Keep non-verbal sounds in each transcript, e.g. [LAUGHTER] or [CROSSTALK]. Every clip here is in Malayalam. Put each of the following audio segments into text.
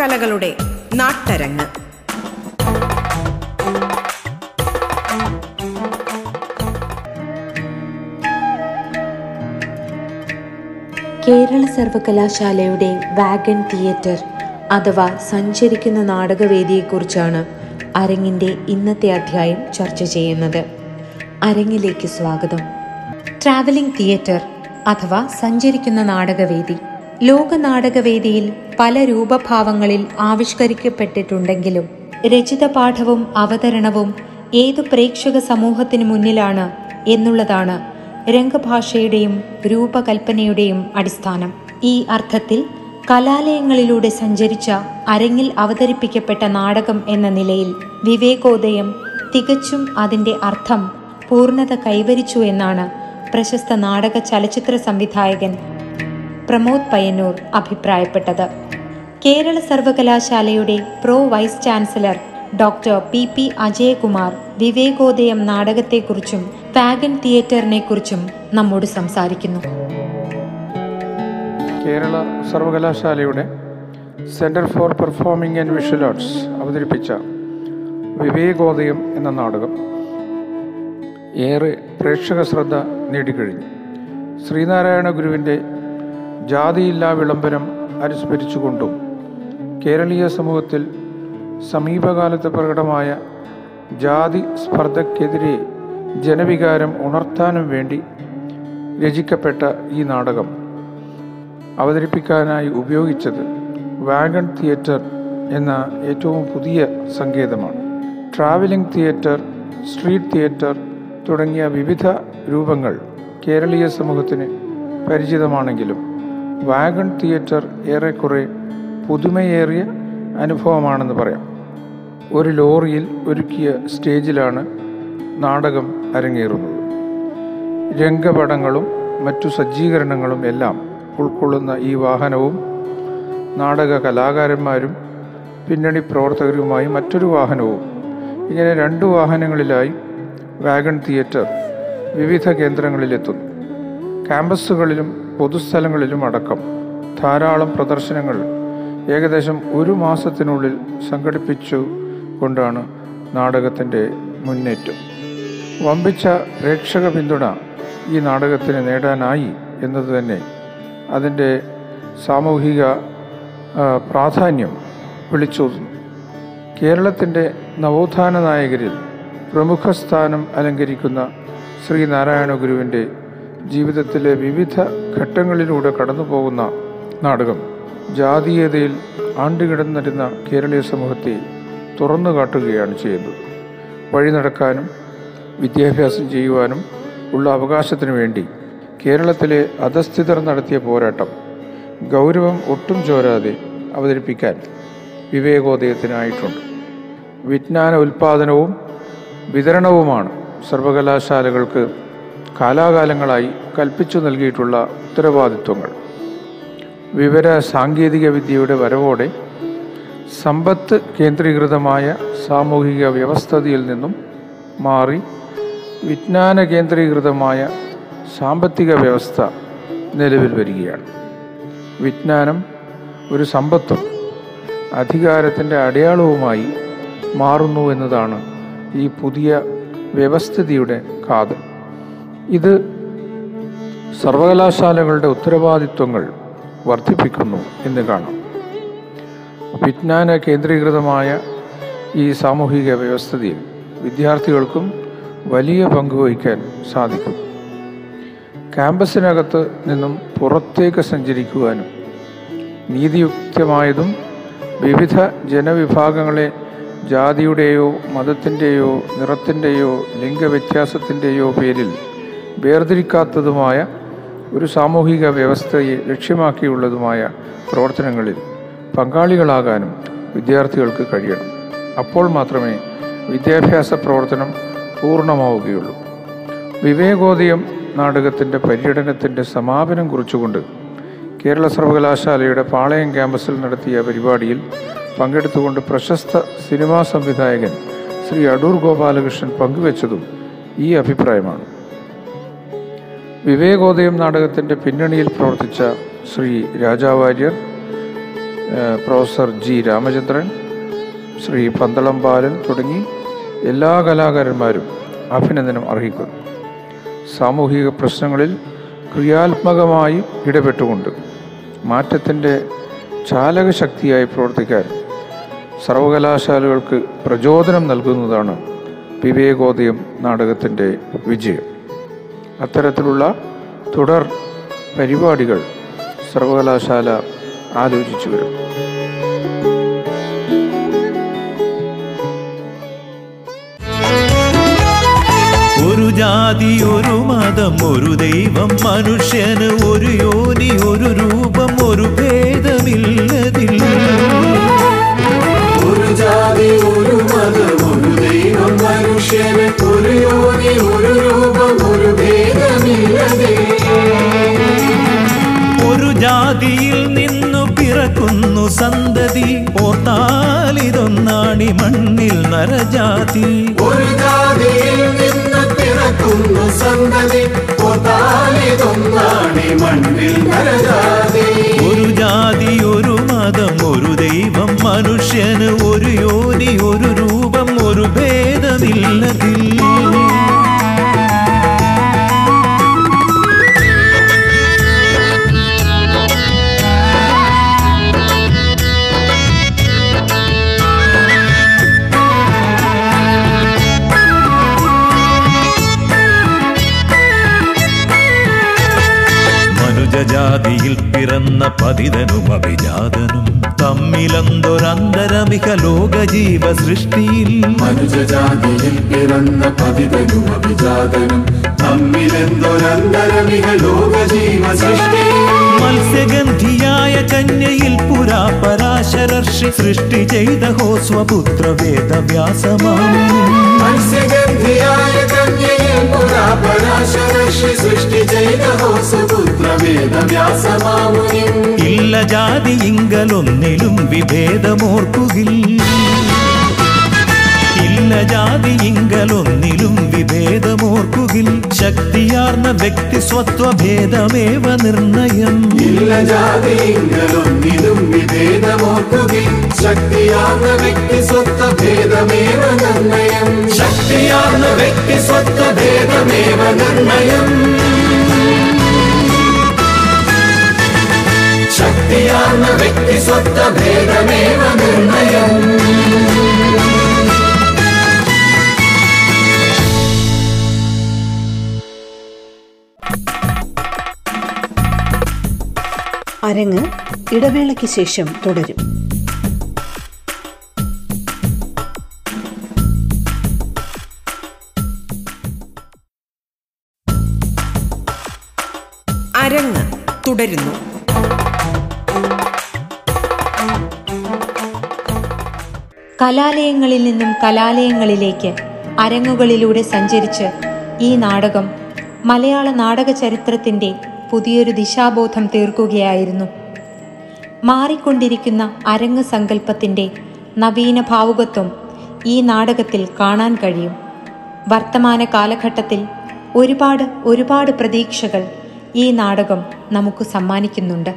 കലകളുടെ നാട്ടരങ്ങ്. കേരള സർവകലാശാലയുടെ വാഗൺ തിയേറ്റർ അഥവാ സഞ്ചരിക്കുന്ന നാടകവേദിയെക്കുറിച്ചാണ് അരങ്ങിന്റെ ഇന്നത്തെ അധ്യായം ചർച്ച ചെയ്യുന്നത്. അരങ്ങിലേക്ക് സ്വാഗതം. ട്രാവലിംഗ് തിയേറ്റർ അഥവാ സഞ്ചരിക്കുന്ന നാടകവേദി. ലോക നാടകവേദിയിൽ പല രൂപഭാവങ്ങളിൽ ആവിഷ്കരിക്കപ്പെട്ടിട്ടുണ്ടെങ്കിലും രചിത പാഠവും അവതരണവും ഏതു പ്രേക്ഷക സമൂഹത്തിനു മുന്നിലാണ് എന്നുള്ളതാണ് രംഗഭാഷയുടെയും രൂപകൽപ്പനയുടെയും അടിസ്ഥാനം. ഈ അർത്ഥത്തിൽ കലാലയങ്ങളിലൂടെ സഞ്ചരിച്ച അരങ്ങിൽ അവതരിപ്പിക്കപ്പെട്ട നാടകം എന്ന നിലയിൽ വിവേകോദയം തികച്ചും അതിന്റെ അർത്ഥം പൂർണത കൈവരിച്ചു എന്നാണ് പ്രശസ്ത നാടക ചലച്ചിത്ര സംവിധായകൻ പ്രമോദ് പയ്യന്നൂർ അഭിപ്രായപ്പെട്ടത്. കേരള സർവകലാശാലയുടെ pro vice chancellor doctor P P Ajayakumar Vivekodayam നാടകത്തെക്കുറിച്ചും pagan തിയേറ്ററിനെ കുറിച്ചും നമ്മോട് സംസാരിക്കുന്നു. കേരള സർവകലാശാലയുടെ centre for performing and visual arts അവതരിപ്പിച്ച വിവേകോദയം എന്ന നാടകം ഏറെ പ്രേക്ഷക ശ്രദ്ധ നേടിക്കഴിഞ്ഞു. ശ്രീനാരായണ ഗുരുവിന്റെ ജാതിയില്ലാ വിളംബരം അനുസ്മരിച്ചുകൊണ്ടും കേരളീയ സമൂഹത്തിൽ സമീപകാലത്ത് പ്രകടമായ ജാതി സ്പർദ്ധക്കെതിരെ ജനവികാരം ഉണർത്താനും വേണ്ടി രചിക്കപ്പെട്ട ഈ നാടകം അവതരിപ്പിക്കാനായി ഉപയോഗിച്ചത് വാഗൺ തിയേറ്റർ എന്ന ഏറ്റവും പുതിയ സങ്കേതമാണ്. ട്രാവലിംഗ് തിയേറ്റർ സ്ട്രീറ്റ് തിയേറ്റർ തുടങ്ങിയ വിവിധ രൂപങ്ങൾ കേരളീയ സമൂഹത്തിന് പരിചിതമാണെങ്കിലും വാഗൺ തിയേറ്റർ ഏറെക്കുറെ പുതുമയേറിയ അനുഭവമാണെന്ന് പറയാം. ഒരു ലോറിയിൽ ഒരുക്കിയ സ്റ്റേജിലാണ് നാടകം അരങ്ങേറുന്നത്. രംഗപടങ്ങളും മറ്റു സജ്ജീകരണങ്ങളും എല്ലാം ഉൾക്കൊള്ളുന്ന ഈ വാഹനവും നാടക കലാകാരന്മാരും പിന്നണി പ്രവർത്തകരുമായി മറ്റൊരു വാഹനവും ഇങ്ങനെ രണ്ട് വാഹനങ്ങളിലായി വാഗൺ തിയേറ്റർ വിവിധ കേന്ദ്രങ്ങളിലെത്തുന്നു. ക്യാമ്പസുകളിലും പൊതുസ്ഥലങ്ങളിലും അടക്കം. ധാരാളം പ്രദർശനങ്ങൾ ഏകദേശം ഒരു മാസത്തിനുള്ളിൽ സംഘടിപ്പിച്ചു കൊണ്ടാണ് നാടകത്തിന്റെ മുന്നേറ്റം. വമ്പിച്ച പ്രേക്ഷക പിന്തുണ ഈ നാടകത്തിന് നേടാനായി എന്നത് തന്നെ അതിന്റെ സാമൂഹിക പ്രാധാന്യം വിളിച്ചോതുന്നു. കേരളത്തിന്റെ നവോത്ഥാന നായകരിൽ പ്രമുഖ സ്ഥാനം അലങ്കരിക്കുന്ന ശ്രീനാരായണ ഗുരുവിന്റെ ജീവിതത്തിലെ വിവിധ ഘട്ടങ്ങളിലൂടെ കടന്നു പോകുന്ന നാടകം. ജാതീയതയിൽ ആണ്ടുകിടന്നിരുന്ന കേരളീയ സമൂഹത്തെ തുറന്നു കാട്ടുകയാണ് ചെയ്യുന്നത് വഴി നടക്കാനും വിദ്യാഭ്യാസം ചെയ്യുവാനും ഉള്ള അവകാശത്തിനു വേണ്ടി കേരളത്തിലെ അധസ്ഥിതർ നടത്തിയ പോരാട്ടം ഗൗരവം ഒട്ടും ചോരാതെ അവതരിപ്പിക്കാൻ വിവേകോദയത്തിനായിട്ടുണ്ട്. വിജ്ഞാന ഉൽപാദനവും വിതരണവുമാണ് സർവകലാശാലകൾക്ക് കാലാകാലങ്ങളായി കൽപ്പിച്ചു നൽകിയിട്ടുള്ള ഉത്തരവാദിത്വങ്ങൾ. വിവര സാങ്കേതിക വിദ്യയുടെ വരവോടെ സമ്പത്ത് കേന്ദ്രീകൃതമായ സാമൂഹിക വ്യവസ്ഥതയിൽ നിന്നും മാറി വിജ്ഞാന കേന്ദ്രീകൃതമായ സാമ്പത്തിക വ്യവസ്ഥ നിലവിൽ വരികയാണ്. വിജ്ഞാനം ഒരു സമ്പത്തും അധികാരത്തിന്റെ അടയാളവുമായി മാറുന്നു എന്നതാണ് ഈ പുതിയ വ്യവസ്ഥിതിയുടെ കാതൽ. ഇത് സർവകലാശാലകളുടെ ഉത്തരവാദിത്വങ്ങൾ വർദ്ധിപ്പിക്കുന്നു എന്ന് കാണാം. വിജ്ഞാന കേന്ദ്രീകൃതമായ ഈ സാമൂഹിക വ്യവസ്ഥിതിയിൽ വിദ്യാർത്ഥികൾക്കും വലിയ പങ്ക് വഹിക്കാൻ സാധിക്കും. ക്യാമ്പസിനകത്ത് നിന്നും പുറത്തേക്ക് സഞ്ചരിക്കുവാനും നീതിയുക്തമായതും വിവിധ ജനവിഭാഗങ്ങളെ ജാതിയുടെയോ മതത്തിന്റെയോ നിറത്തിന്റെയോ ലിംഗവ്യത്യാസത്തിന്റെയോ പേരിൽ വേർതിരിക്കാത്തതുമായ ഒരു സാമൂഹിക വ്യവസ്ഥയെ ലക്ഷ്യമാക്കിയുള്ളതുമായ പ്രവർത്തനങ്ങളിൽ പങ്കാളികളാകാനും വിദ്യാർത്ഥികൾക്ക് കഴിയണം. അപ്പോൾ മാത്രമേ വിദ്യാഭ്യാസ പ്രവർത്തനം പൂർണമാവുകയുള്ളൂ. വിവേകോദയം നാടകത്തിന്റെ പര്യടനത്തിന്റെ സമാപനം കുറിച്ചുകൊണ്ട് കേരള സർവകലാശാലയുടെ പാളയം ക്യാമ്പസിൽ നടത്തിയ പരിപാടിയിൽ പങ്കെടുത്തുകൊണ്ട് പ്രശസ്ത സിനിമാ സംവിധായകൻ ശ്രീ അടൂർ ഗോപാലകൃഷ്ണൻ പങ്കുവച്ചതും ഈ അഭിപ്രായമാണ്. വിവേകോദയം നാടകത്തിന്റെ പിന്നണിയിൽ പ്രവർത്തിച്ച ശ്രീ രാജാവാര്യർ പ്രൊഫസർ ജി രാമചന്ദ്രൻ ശ്രീ പന്തളം ബാലൻ തുടങ്ങി എല്ലാ കലാകാരന്മാരും അഭിനന്ദനം അർഹിക്കുന്നു. സാമൂഹിക പ്രശ്നങ്ങളിൽ ക്രിയാത്മകമായി ഇടപെട്ടുകൊണ്ട് മാറ്റത്തിന്റെ ചാലകശക്തിയായി പ്രവർത്തിക്കാൻ സർവകലാശാലകൾക്ക് പ്രചോദനം നൽകുന്നതാണ് വിവേകോദയം നാടകത്തിന്റെ വിജയം. അത്തരത്തിലുള്ള തുടർ പരിപാടികൾ സർവകലാശാല ആലോചിച്ചു വരും. ഒരു ജാതി ഒരു മതം ഒരു ദൈവം മനുഷ്യന് ഒരു യോനി ഒരു രൂപം ഒരു ഭേദമില്ലതിൽ. ഒരു ജാതി ഒരു മതം ഒരു ദൈവം മനുഷ്യന് ഒരു യോനി ഒരു രൂപം ഒരു ജാതിയിൽ നിന്നു പിറക്കുന്നു സന്തതി. ഓർത്താലിതൊന്നാണി മണ്ണിൽ നരജാതി. ഒരു ജാതിയിൽ നിന്ന് പിറക്കുന്നു സന്തതി. ഒതാലിതൊന്നാണി മണ്ണിൽ നരജാതി. ഒരു ജാതി ഒരു മതം ഒരു മനുജജാതിയിൽ പിറന്ന പതിതനും അഭിജാതനും തമ്മിലന്തൊരന്തരമിക ലോക ജീവ സൃഷ്ടിയിൽ? മനുജജാതിയിൽ പിറന്ന പതിതനും അഭിജാതനും തമ്മിലെന്തൊരന്തരമിക ലോക ജീവ സൃഷ്ടി മത്സ്യഗന്ധിയായ കന്യയിൽ പുരാ പരാശരർഷി സൃഷ്ടി ചെയ്ത ഹോസ്വപുത്ര വേദവ്യാസമാണ് മത്സ്യഗന്ധിയായ കന്യയിൽ പുരാ പരാശരർഷി സൃഷ്ടി ചെയ്ത ഹോസുപുത്ര വേദവ്യാസമാമുനിം ഇല്ല ജാതി ഇങ്കലൊന്നിലും വിഭേദമോർക്കുകിൽ ഇല്ല ജാതി ഇങ്കലൊന്നിലും വിഭേദമോർക്കുകിൽ ശക്തിയാർന്ന വ്യക്തി സ്വത്വഭേദമേവ നിർണയം. ഇല്ല ജാതിയിലൊന്നിലും വിഭേദമോർക്കുകിൽ ശക്തിയാർന്ന വ്യക്തി സ്വത്വ ഭേദമേവ നിർണയം. ശക്തിയാർന്ന വ്യക്തി സ്വത്വ ഭേദമേവ നിർണയം. ശക്തിയാർന്ന വ്യക്തി സ്വത്വ അരങ്ങ് ഇടവേളയ്ക്ക് ശേഷം തുടരും. അരങ്ങ് തുടരുന്നു. കലാലയങ്ങളിൽ നിന്നും കലാലയങ്ങളിലേക്ക് അരങ്ങുകളിലൂടെ സഞ്ചരിച്ച് ഈ നാടകം മലയാള നാടക ചരിത്രത്തിന്റെ പുതിയൊരു ദിശാബോധം തീർക്കുകയായിരുന്നു. മാറിക്കൊണ്ടിരിക്കുന്ന അരങ്ങ് സങ്കല്പത്തിന്റെ നവീന ഭാവുകത്വം ഈ നാടകത്തിൽ കാണാൻ കഴിയും. വർത്തമാന കാലഘട്ടത്തിൽ ഒരുപാട് ഒരുപാട് പ്രതീക്ഷകൾ ഈ നാടകം നമുക്ക് സമ്മാനിക്കുന്നുണ്ട്.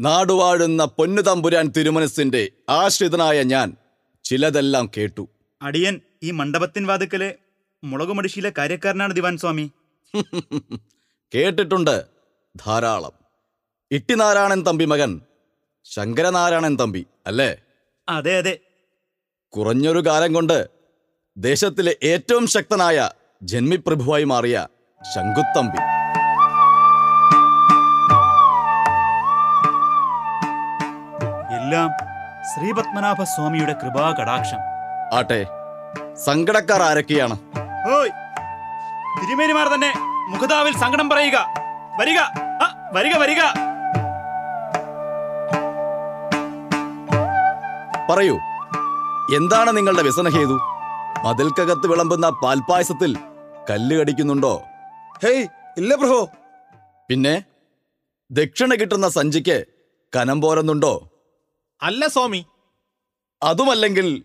നാടുവാഴുന്ന പൊന്നുതമ്പുരാൻ തിരുമനസിന്റെ ആശ്രിതനായ ഞാൻ ചിലതെല്ലാം കേട്ടു. അടിയൻ ഈ മണ്ഡപത്തിൻ വാതുക്കലെ മുളകുമടിശിയിലെ കാര്യക്കാരനാണ് ദിവാൻ സ്വാമി. [LAUGHS] കേട്ടിട്ടുണ്ട് ധാരാളം. ഇട്ടിനാരായണൻ തമ്പി മകൻ ശങ്കരനാരായണൻ തമ്പി അല്ലേ? അതെ അതെ. കുറഞ്ഞൊരു കാലം കൊണ്ട് ദേശത്തിലെ ഏറ്റവും ശക്തനായ ജന്മിപ്രഭുവായി മാറിയ ശങ്കുത്തമ്പി. എല്ലാം ശ്രീപത്മനാഭ സ്വാമിയുടെ കൃപാ കടാക്ഷം ആട്ടെ സങ്കടക്കാർ ആരൊക്കെയാണ്? തിരുമേനിമാർ തന്നെ. മുഖതാവിൽ സങ്കടം പറയുക. വരിക. വരിക വരിക. പറയൂ. എന്താണ് നിങ്ങളുടെ വ്യസനഹേതു മതിൽക്കകത്ത് വിളമ്പുന്ന പാൽപായസത്തിൽ കല്ല് കടിക്കുന്നുണ്ടോ? ഹേയ് ഇല്ല പ്രഭോ. പിന്നെ? ദക്ഷിണ കിട്ടുന്ന സഞ്ചിക്ക് കനം പോരുന്നുണ്ടോ? അല്ല സ്വാമി. അതുമല്ലെങ്കിൽ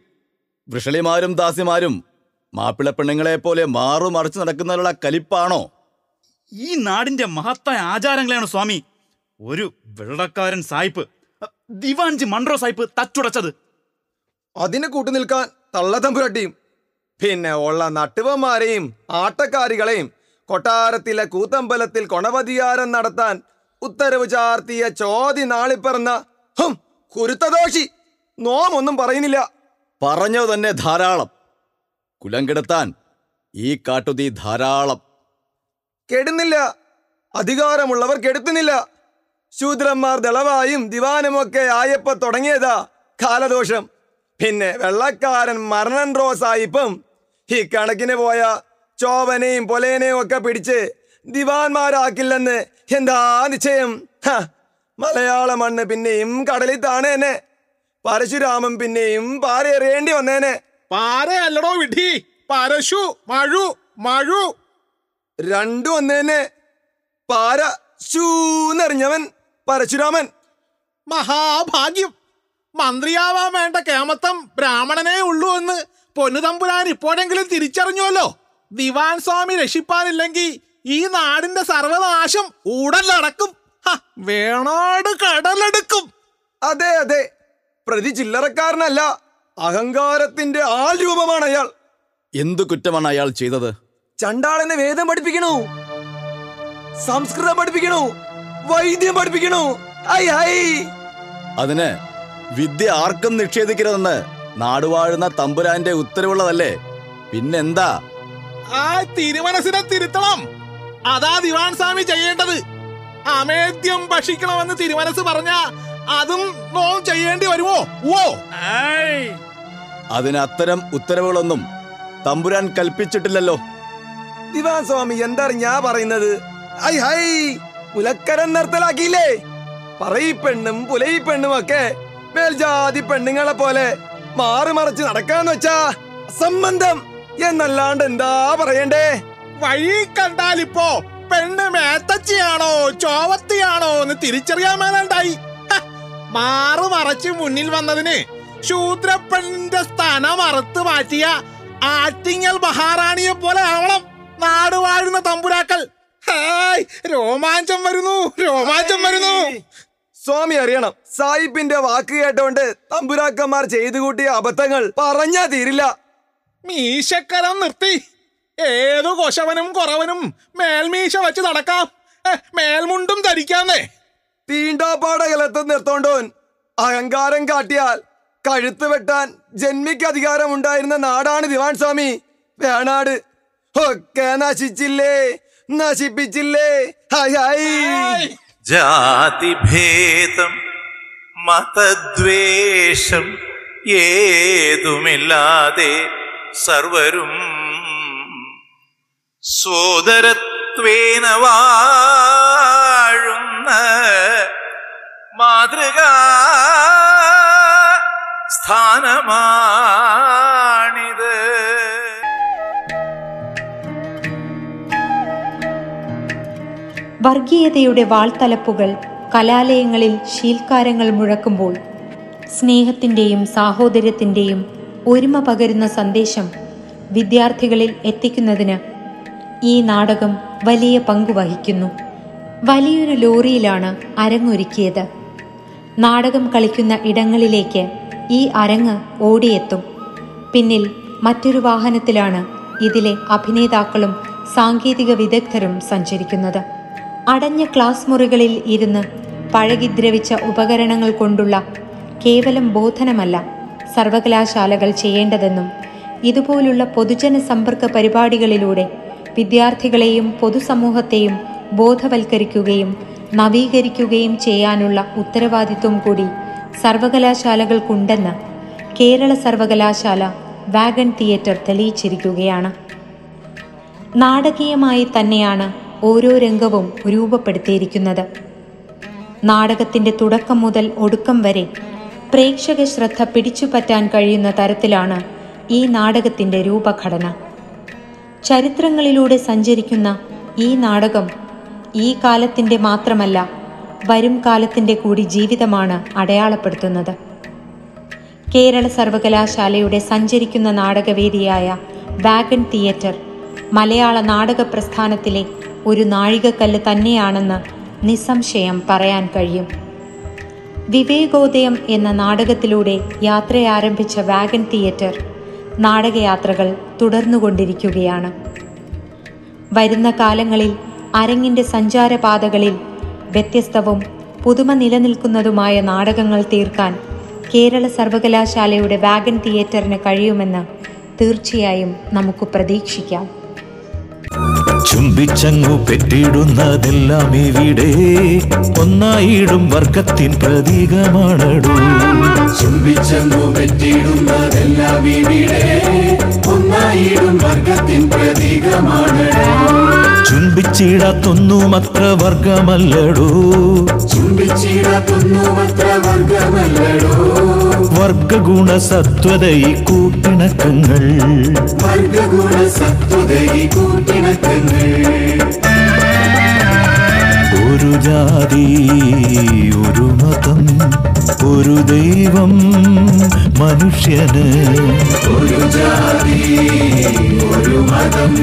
വൃഷളിമാരും ദാസിമാരും മാപ്പിള മാപ്പിളപ്പെണ്ണുങ്ങളെ പോലെ മാറു മറിച്ചു നടക്കുന്നതിനുള്ള കലിപ്പാണോ? ഈ നാടിന്റെ മഹത്തായ ആചാരങ്ങളെയാണ് സ്വാമി. ഒരു വെള്ളക്കാരൻ സായിപ്പ് ദിവാൻജി മൺട്രോ സായിപ്പ് തച്ചുടച്ചത്. അതിന് കൂട്ടുനിൽക്കാൻ തള്ളതമ്പുരട്ടിയും പിന്നെ ഉള്ള നട്ടുവന്മാരെയും ആട്ടക്കാരികളെയും കൊട്ടാരത്തിലെ കൂത്തമ്പലത്തിൽ കൊണവധികാരം നടത്താൻ ഉത്തരവ് ചാർത്തിയ ചോതി നാളിപ്പറന്ന ഹും കുരുത്തദോഷി. നോമൊന്നും പറയുന്നില്ല. പറഞ്ഞു തന്നെ ധാരാളം. കുലം കിടത്താൻ ഈ കാട്ടുതീ ധാരാളം. കെടുന്നില്ല. അധികാരമുള്ളവർ കെടുത്തുന്നില്ല. ശൂദ്രന്മാർ ദളവായും ദിവാനുമൊക്കെ ആയപ്പ തുടങ്ങിയതാ കാലദോഷം. പിന്നെ വെള്ളക്കാരൻ മരണൻ റോസായിപ്പം. ഈ കണക്കിന് പോയ ചോവനെയും പൊലേനെയും ഒക്കെ പിടിച്ച് ദിവാൻമാരാക്കില്ലെന്ന് എന്താ നിശ്ചയം? മലയാള മണ്ണ് പിന്നെയും കടലിൽ താണേനെ. പരശുരാമൻ പിന്നെയും പാരേറിയേണ്ടി വന്നേനെ. പാരയല്ലടോ വിധി. പരശു മഴു മഴു. രണ്ടു വന്നേനെ. പാര. ശൂന്നെറിഞ്ഞവൻ പരശുരാമൻ. മഹാഭാഗ്യം. മന്ത്രിയാവാൻ വേണ്ട കേമത്തം ബ്രാഹ്മണനേ ഉള്ളൂ എന്ന് പൊന്നുതമ്പുരാൻ ഇപ്പോഴെങ്കിലും തിരിച്ചറിഞ്ഞുവല്ലോ. ദിവാൻ സ്വാമി രക്ഷിപ്പാനില്ലെങ്കിൽ ഈ നാടിന്റെ സർവനാശം ഉടൻ നടക്കും ഹ, വേണാട് കടലെടുക്കും. അതെ അതെ. പ്രതി ചില്ലറക്കാരനല്ല. അഹങ്കാരത്തിന്റെ ആൾ രൂപമാണ് അയാൾ. എന്തു കുറ്റമാണ് അയാൾ ചെയ്തത്? ചണ്ടാളനെ വേദം പഠിപ്പിക്കണു. സംസ്കൃതം പഠിപ്പിക്കണു. വൈദ്യം പഠിപ്പിക്കണു. അതിന് വിദ്യ ആർക്കും നിക്ഷേപിക്കരുതെന്ന് നാടുവാഴുന്ന തമ്പുരാന്റെ ഉത്തരവുള്ളതല്ലേ? പിന്നെന്താ? ആ തിരുമനസിനെ തിരുത്തണം. അതാ ദിവാൻ സ്വാമി ചെയ്യേണ്ടത്. അമേദ്യം ഭക്ഷിക്കണമെന്ന് തിരുമനസ് പറഞ്ഞ അതും നോം ചെയ്യേണ്ടി വരുമോ? ഓ അതിന് അത്തരം ഉത്തരവുകളൊന്നും തമ്പുരാൻ കൽപ്പിച്ചിട്ടില്ലല്ലോ. ദിവാൻ സ്വാമി എന്താണ് ഞാൻ പറയുന്നത്? ഐ ഹൈ പുലക്കരൻ നിർത്തലാക്കിയില്ലേ? പറയി പെണ്ണും പുലയി പെണ്ണും ഒക്കെ മേൽജാതി പെണ്ണുങ്ങളെ പോലെ മാറി മറിച്ച് നടക്കാന്ന് വെച്ചാ സംബന്ധം എന്നല്ലാണ്ട് എന്താ പറയണ്ടേ? വഴി കണ്ടാലിപ്പോ പെണ്ണ് മേത്തച്ചിയാണോ ചോവത്തിയാണോ എന്ന് തിരിച്ചറിയാൻ മേലുണ്ടായി. മാറുമറച്ച് മാറു മറച്ച് മുന്നിൽ വന്നതിന് ശൂദ്രപ്പെണ്ണിന്റെ സ്ഥാനം അറുത്ത് മാറ്റിയ ആറ്റിങ്ങൽ മഹാറാണിയെ പോലെ ആവണം. നാട് വാഴുന്ന തമ്പുരാക്കൾ. ഹായ് രോമാഞ്ചം വരുന്നു രോമാഞ്ചം വരുന്നു. സ്വാമി അറിയണം സായിപ്പിന്റെ വാക്ക് കേട്ടോണ്ട് തമ്പുരാക്കന്മാർ ചെയ്തു കൂട്ടിയ അബദ്ധങ്ങൾ പറഞ്ഞാ തീരില്ല. മീശക്കരം നിർത്തി. ഏതു കൊശവനും കുറവനും മേൽമീശ വെച്ച് നടക്കാം. മേൽമുണ്ടും ധരിക്കാന്നേ. തീണ്ടാപ്പാട കലത്ത് നിർത്തോണ്ടോൻ അഹങ്കാരം കാട്ടിയാൽ കഴുത്ത് വെട്ടാൻ ജന്മിക്ക് അധികാരമുണ്ടായിരുന്ന നാടാണ് ദിവാൻ സ്വാമി. വേണാട്. ഒക്കെ നശിച്ചില്ലേ? നശിപ്പിച്ചില്ലേ? ഹായ് ഹായ്. ജാതിഭേദം മതദ്വേഷം ഏതുമില്ലാതെ സർവരും സോദരത്വേന വാഴുന്ന മാതൃക സ്ഥാനമാണിത്. വർഗീയതയുടെ വാൾത്തലപ്പുകൾ കലാലയങ്ങളിൽ ശീൽക്കാരങ്ങൾ മുഴക്കുമ്പോൾ സ്നേഹത്തിന്റെയും സാഹോദര്യത്തിന്റെയും ഒരുമ പകരുന്ന സന്ദേശം വിദ്യാർത്ഥികളിൽ എത്തിക്കുന്നതിന് ഈ നാടകം വലിയ പങ്ക് വഹിക്കുന്നു. വലിയൊരു ലോറിയിലാണ് അരങ്ങൊരുക്കിയത്. നാടകം കളിക്കുന്ന ഇടങ്ങളിലേക്ക് ഈ അരങ്ങ് ഓടിയെത്തും. പിന്നിൽ മറ്റൊരു വാഹനത്തിലാണ് ഇതിലെ അഭിനേതാക്കളും സാങ്കേതിക വിദഗ്ധരും സഞ്ചരിക്കുന്നത്. അടഞ്ഞ ക്ലാസ് മുറികളിൽ ഇരുന്ന് പഴകിദ്രവിച്ച ഉപകരണങ്ങൾ കൊണ്ടുള്ള കേവലം ബോധനമല്ല സർവകലാശാലകൾ ചെയ്യേണ്ടതെന്നും ഇതുപോലുള്ള പൊതുജന സമ്പർക്ക പരിപാടികളിലൂടെ വിദ്യാർത്ഥികളെയും പൊതുസമൂഹത്തെയും ബോധവൽക്കരിക്കുകയും നവീകരിക്കുകയും ചെയ്യാനുള്ള ഉത്തരവാദിത്വം കൂടി സർവകലാശാലകൾക്കുണ്ടെന്ന് കേരള സർവകലാശാല വാഗൺ തിയേറ്റർ തെളിയിച്ചിരിക്കുകയാണ്. നാടകീയമായി തന്നെയാണ് ഓരോ രംഗവും രൂപപ്പെടുത്തിയിരിക്കുന്നത്. നാടകത്തിന്റെ തുടക്കം മുതൽ ഒടുക്കം വരെ പ്രേക്ഷക ശ്രദ്ധ പിടിച്ചുപറ്റാൻ കഴിയുന്ന തരത്തിലാണ് ഈ നാടകത്തിന്റെ രൂപഘടന. ചരിത്രങ്ങളിലൂടെ സഞ്ചരിക്കുന്ന ഈ നാടകം ഈ കാലത്തിന്റെ മാത്രമല്ല വരും കാലത്തിന്റെ കൂടി ജീവിതമാണ് അടയാളപ്പെടുത്തുന്നത്. കേരള സർവകലാശാലയുടെ സഞ്ചരിക്കുന്ന നാടകവേദിയായ വാഗൺ തിയേറ്റർ മലയാള നാടക പ്രസ്ഥാനത്തിലെ ഒരു നാഴികക്കല്ല് തന്നെയാണെന്ന് നിസ്സംശയം പറയാൻ കഴിയും. വിവേകോദയം എന്ന നാടകത്തിലൂടെ യാത്രയാരംഭിച്ച വാഗൻ തിയേറ്റർ നാടകയാത്രകൾ തുടർന്നുകൊണ്ടിരിക്കുകയാണ്. വരുന്ന കാലങ്ങളിൽ അരങ്ങിന്റെ സഞ്ചാരപാതകളിൽ വ്യത്യസ്തവും പുതുമ നിലനിൽക്കുന്നതുമായ നാടകങ്ങൾ തീർക്കാൻ കേരള സർവകലാശാലയുടെ വാഗൻ തിയേറ്ററിന് കഴിയുമെന്ന് തീർച്ചയായും നമുക്ക് പ്രതീക്ഷിക്കാം. ചുംബിച്ചങ്ങു പെറ്റിടുന്നതെല്ലാം ഇവിടെ ഒന്നായിടും വർഗത്തിൻ പ്രതീകമാണടൂ. ചുംബിച്ചങ്ങു പെറ്റിടുന്നതെല്ലാം ഇവിടെ ഒന്നായിടും വർഗത്തിൻ പ്രതീകമാണ് ചുംബിച്ചിടാത്തൊന്നുമത്ര വർഗമല്ലടൂ. ചുംബിച്ചിടാത്തൊന്നുമത്ര വർഗമല്ലടോ. വർഗഗുണ സത്വതൈ ഈ കൂട്ടിണക്കങ്ങൾ. വർഗഗുണ സത്വത കൂട്ടിണക്കങ്ങൾ. ഒരു ജാതി ഒരു മതം ഒരു ദൈവം മനുഷ്യന്. ഒരു ജാതി ഒരു മതം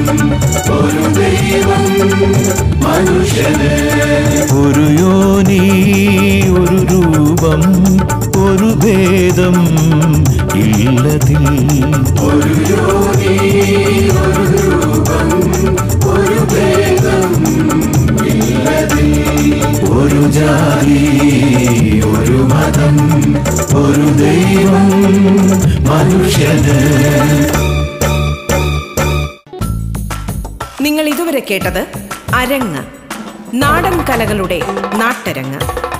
ഒരു ദൈവം മനുഷ്യന്. ഒരു യോനി ഒരു രൂപം ഒരു ഭേദം ഇല്ലതിൽ. ഒരു ജാതി ഒരു മതം ഒരു ദൈവം മനുഷ്യന്. നിങ്ങൾ ഇതുവരെ കേട്ടത് അരങ്ങ്. നാടൻ കലകളുടെ നാട്ടരങ്ങ്.